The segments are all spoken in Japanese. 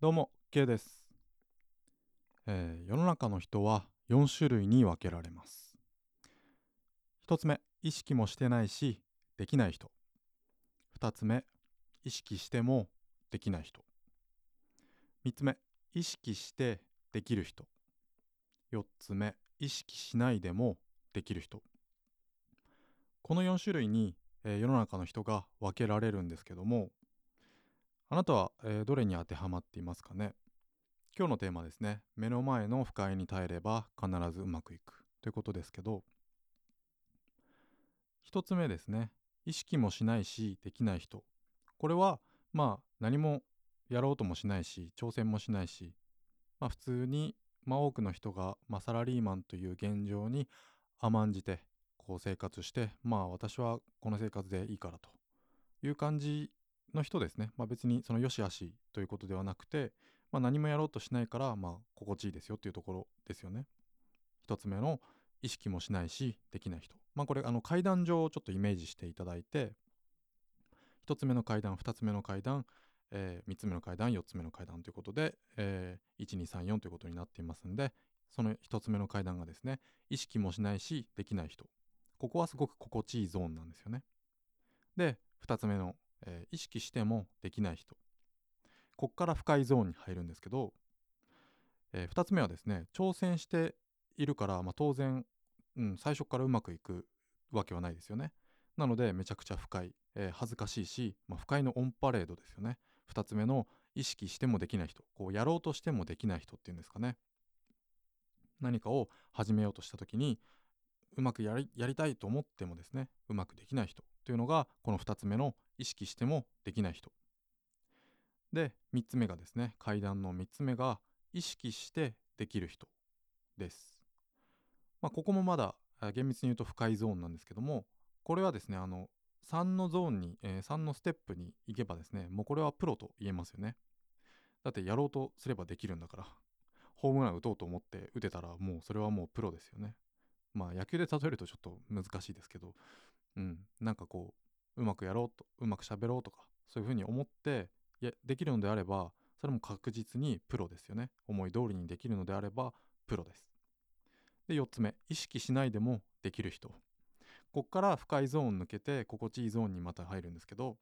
どうも K です、えー、世の中の人は4種類に分けられます。1つ目意識もしてないしできない人。2つ目意識してもできない人。3つ目意識してできる人。4つ目意識しないでもできる人。この4種類に、えー、世の中の人が分けられるんですけどもあなたは、えー、どれに当てはまっていますかね？今日のテーマですね。目の前の不快に耐えれば必ずうまくいく。ということですけど。1つ目ですね。意識もしないしできない人。これはまあ何もやろうともしないし挑戦もしないしまあ普通にまあ多くの人が、まあ、サラリーマンという現状に甘んじてこう生活してまあ私はこの生活でいいからと。いう感じの人ですね、まあ、別にその良し悪しということではなくて、まあ、何もやろうとしないからまあ心地いいですよっていうところですよね。一つ目の意識もしないしできない人。まあこれあの階段上をちょっとイメージしていただいて一つ目の階段二つ目の階段、えー、3つ目の階段4つ目の階段ということで、えー、1234ということになっていますんでその1つ目の階段がですね意識もしないしできない人ここはすごく心地いいゾーンなんですよね。で2つ目のえー、意識してもできない人。こっから深いゾーンに入るんですけど、えー、2つ目はですね挑戦しているから、まあ、当然、うん、最初からうまくいくわけはないですよね。なのでめちゃくちゃ深い、えー、恥ずかしいし、まあ、不快のオンパレードですよね。2つ目の意識してもできない人。こうやろうとしてもできない人っていうんですかね。何かを始めようとした時にうまくやりやりたいと思ってもですねうまくできない人。というのがこの2つ目の意識してもできない人で3つ目がですね階段の3つ目が意識してできる人です。まあ、ここもまだ厳密に言うと深いゾーンなんですけどもこれはですねあの3のゾーンに、えー、3のステップに行けばですねもうこれはプロと言えますよね。だってやろうとすればできるんだからホームラン打とうと思って打てたらもうそれはもうプロですよね。まあ野球で例えるとちょっと難しいですけどうん。なんかこううまくやろうとうまくしゃべろうとかそういうふうに思っていやできるのであればそれも確実にプロですよね。思い通りにできるのであればプロです。で4つ目。意識しないでもできる人。こっから深いゾーン抜けて心地いいゾーンにまた入るんですけど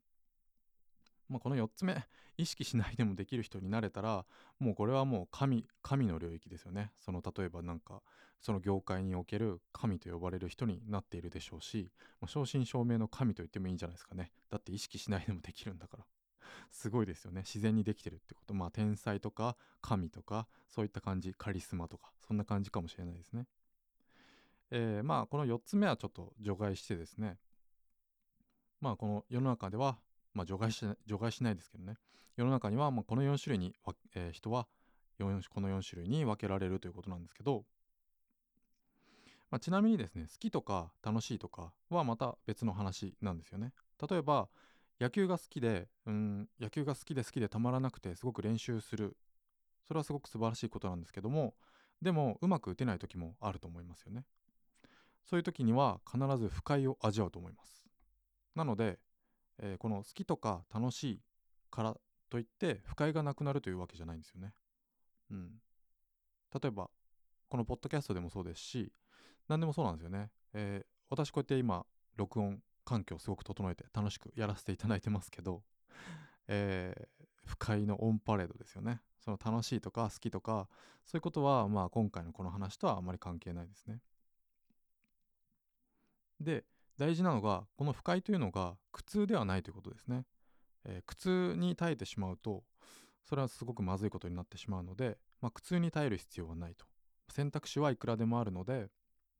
まあ、この4つ目意識しないでもできる人になれたらもうこれはもう神神の領域ですよね。その例えばなんかその業界における神と呼ばれる人になっているでしょうし、まあ、正真正銘の神と言ってもいいんじゃないですかね。だって意識しないでもできるんだから。すごいですよね。自然にできてるってこと。まあ天才とか神とかそういった感じカリスマとかそんな感じかもしれないですね。えー、まあこの4つ目はちょっと除外してですね。まあこの世の中ではまあ、除外し除外しないですけどね。世の中にはまこの4種類に、えー、人は4この4種類に分けられるということなんですけど、まあ、ちなみにですね好きとか楽しいとかはまた別の話なんですよね。例えば野球が好きでうん野球が好きで好きでたまらなくてすごく練習する。それはすごく素晴らしいことなんですけどもでもうまく打てない時もあると思いますよね。そういう時には必ず不快を味わうと思います。なのでえー、この好きとか楽しいからといって不快がなくなるというわけじゃないんですよね。うん。例えばこのポッドキャストでもそうですし何でもそうなんですよね。えー、私こうやって今録音環境すごく整えて楽しくやらせていただいてますけど、えー、不快のオンパレードですよね。その楽しいとか好きとかそういうことはまあ今回のこの話とはあまり関係ないですね。で大事なのがこの不快というのが苦痛ではないということですね、えー、苦痛に耐えてしまうとそれはすごくまずいことになってしまうので、まあ、苦痛に耐える必要はないと。選択肢はいくらでもあるので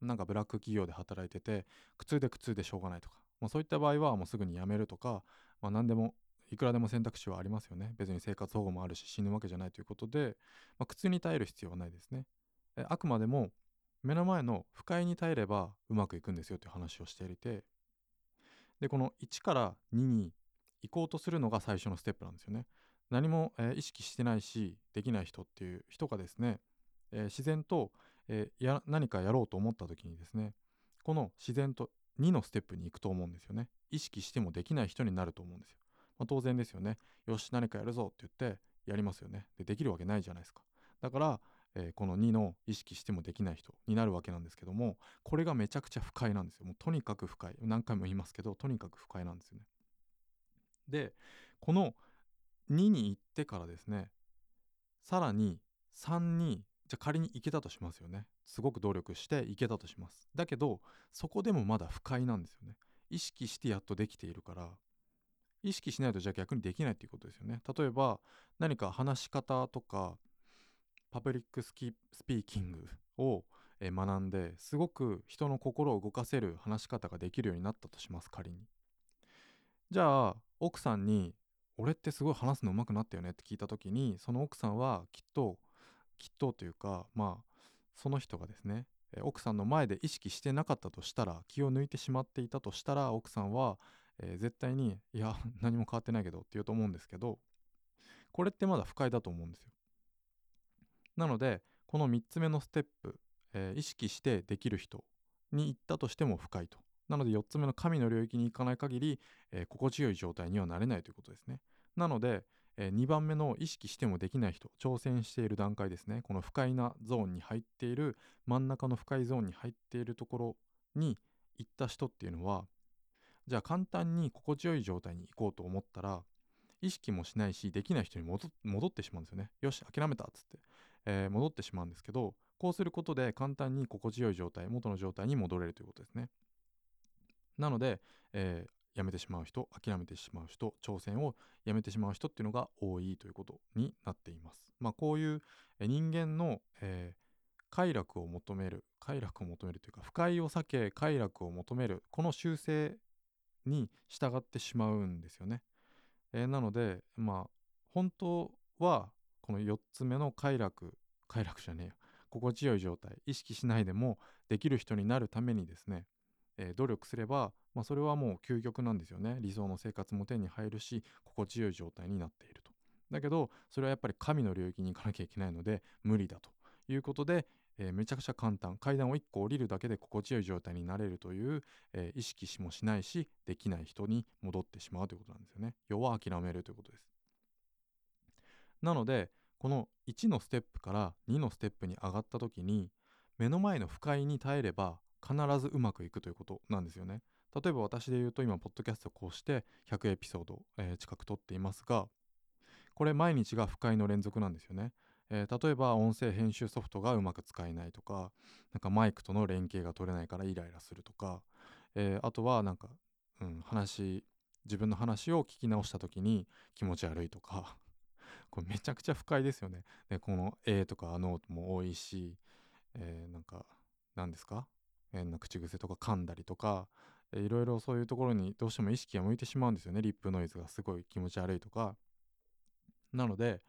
なんかブラック企業で働いてて苦痛で苦痛でしょうがないとか、まあ、そういった場合はもうすぐに辞めるとか、まあ、何でもいくらでも選択肢はありますよね。別に生活保護もあるし死ぬわけじゃないということで、まあ、苦痛に耐える必要はないですね。あくまでも目の前の不快に耐えればうまくいくんですよという話をしていてでこの1から2に行こうとするのが最初のステップなんですよね。何も、えー、意識してないしできない人っていう人がですね、えー、自然と、えー、や何かやろうと思った時にですねこの自然と2のステップに行くと思うんですよね。意識してもできない人になると思うんですよ。まあ、当然ですよね。よし何かやるぞって言ってやりますよねでできるわけないじゃないですかだから、えーこの2の意識してもできない人になるわけなんですけどもこれがめちゃくちゃ不快なんですよ。もうとにかく不快。何回も言いますけどとにかく不快なんですよね。でこの2に行ってからですねさらに3にじゃあ仮に行けたとしますよね。すごく努力して行けたとします。だけどそこでもまだ不快なんですよね。意識してやっとできているから。意識しないとじゃあ逆にできないっていうことですよね。例えば何か話し方とか public スキ speaking を学んですごく人の心を動かせる話し方ができるようになったとします仮に。じゃあ奥さんに「俺ってすごい話すの上手くなったよね」って聞いた時にその奥さんはきっときっとというかまあその人がですね奥さんの前で意識してなかったとしたら気を抜いてしまっていたとしたら奥さんは、えー絶対に「いや何も変わってないけど」って言うと思うんですけどこれってまだ不快だと思うんですよ。なのでこの3つ目のステップ、えー意識してできる人に行ったとしても不快と。なので4つ目の神の領域に行かない限り、えー心地よい状態にはなれないということですね。なので、え2番目の意識してもできない人挑戦している段階ですね。この不快なゾーンに入っている真ん中の不快ゾーンに入っているところに行った人っていうのはじゃあ簡単に心地よい状態に行こうと思ったら意識もしないしできない人に戻戻ってしまうんですよね。よし諦めたっつって、えー戻ってしまうんですけどこうすることで簡単に心地よい状態元の状態に戻れるということですね。なので、えーやめてしまう人諦めてしまう人挑戦をやめてしまう人っていうのが多いということになっています。まあこういう人間の、えー快楽を求める快楽を求めるというか不快を避け快楽を求めるこの習性に従ってしまうんですよね、えーなのでまあ本当はこの4つ目の快楽快楽じゃねえや心地よい状態。意識しないでもできる人になるためにですね、えー努力すれば、まあ、それはもう究極なんですよね。理想の生活も手に入るし心地よい状態になっていると。だけどそれはやっぱり神の領域に行かなきゃいけないので無理だと。いうことで、えーめちゃくちゃ簡単。階段を1個降りるだけで心地よい状態になれるという、えー意識しもしないしできない人に戻ってしまうということなんですよね。要は諦めるということです。なのでこの1のステップから2のステップに上がった時に目の前の不快に耐えれば必ずうまくいくということなんですよね。例えば私で言うと今ポッドキャストをこうして100エピソード、え近く撮っていますがこれ毎日が不快の連続なんですよね、えー例えば音声編集ソフトがうまく使えないとかなんかマイクとの連携が取れないからイライラするとか、えーあとはなんか、うん、話自分の話を聞き直した時に気持ち悪いとかこれめちゃくちゃ不快ですよね。でこの「え」とか「あの」も多いし、えーなんか何ですか？変な口癖とか噛んだりとかいろいろそういうところにどうしても意識が向いてしまうんですよね。リップノイズがすごい気持ち悪いとか。なので、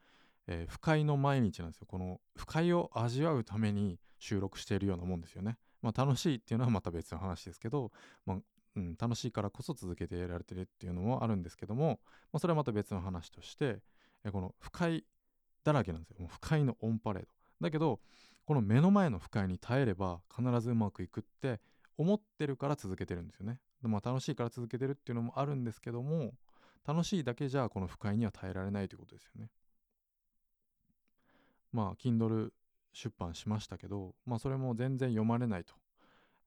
えー不快の毎日なんですよ。この不快を味わうために収録しているようなもんですよね。まあ楽しいっていうのはまた別の話ですけど、まあうん、楽しいからこそ続けてやられてるっていうのもあるんですけども、まあ、それはまた別の話として、この不快だらけなんですよもう不快のオンパレードだけどこの目の前の不快に耐えれば必ずうまくいくって思ってるから続けてるんですよね。まあ楽しいから続けてるっていうのもあるんですけども楽しいだけじゃこの不快には耐えられないということですよね。まあ Kindle 出版しましたけどまあそれも全然読まれないと。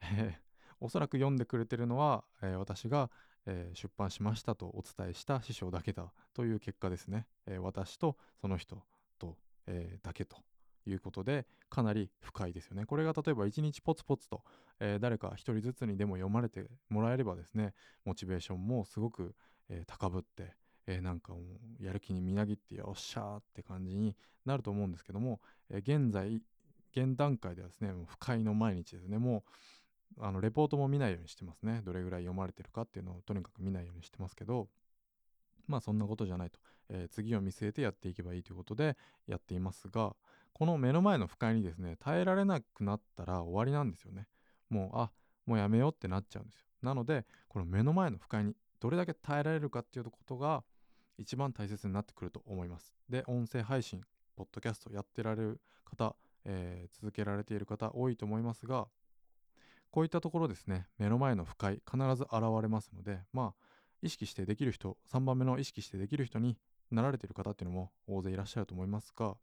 え おそらく読んでくれてるのは、えー私が、えー出版しましたとお伝えした師匠だけだという結果ですね。えー私とその人と、えーだけということでかなり深いですよね。これが例えば1日ポツポツと、えー誰か一人ずつにでも読まれてもらえればですねモチベーションもすごく、えー高ぶって、えーなんかもうやる気にみなぎってよっしゃーって感じになると思うんですけども、え現在現段階ではですねもう不快の毎日ですねもうあのレポートも見ないようにしてますね。どれぐらい読まれてるかっていうのをとにかく見ないようにしてますけど。まあそんなことじゃないと、えー次を見据えてやっていけばいいということでやっていますがこの目の前の不快にですね耐えられなくなったら終わりなんですよね。もうあもうやめようってなっちゃうんですよ。なのでこの目の前の不快にどれだけ耐えられるかっていうことが一番大切になってくると思います。で音声配信ポッドキャストやってられる方、えー続けられている方多いと思いますがこういったところですね目の前の不快必ず現れますのでまあ意識してできる人3番目の意識してできる人になられている方っていうのも大勢いらっしゃると思いますが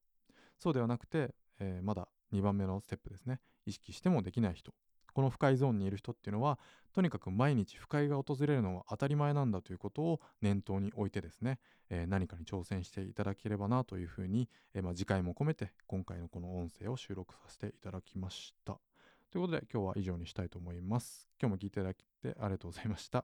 そうではなくて、えー、まだ2番目のステップですね意識してもできない人この不快ゾーンにいる人っていうのはとにかく毎日不快が訪れるのは当たり前なんだということを念頭に置いてですね、えー、何かに挑戦していただければなというふうに、えー、まあ、次回も込めて今回のこの音声を収録させていただきました。ということで今日は以上にしたいと思います。今日も聞いていただきありがとうございました。